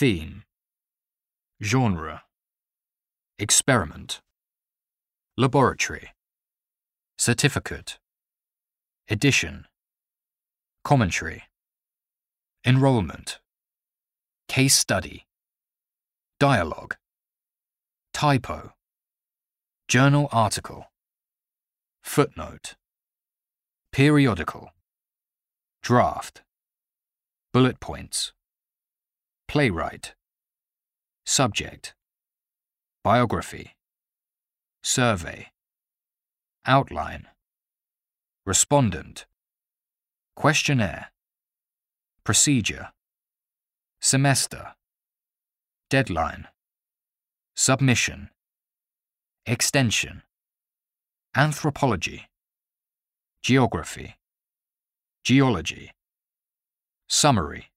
Theme. Genre. Experiment. Laboratory. Certificate. Edition. Commentary. Enrollment. Case study. Dialogue. Typo. Journal article. Footnote. Periodical. Draft. Bullet points. Playwright. Subject. Biography. Survey. Outline. Respondent. Questionnaire. Procedure. Semester. Deadline. Submission. Extension. Anthropology. Geography. Geology. Summary.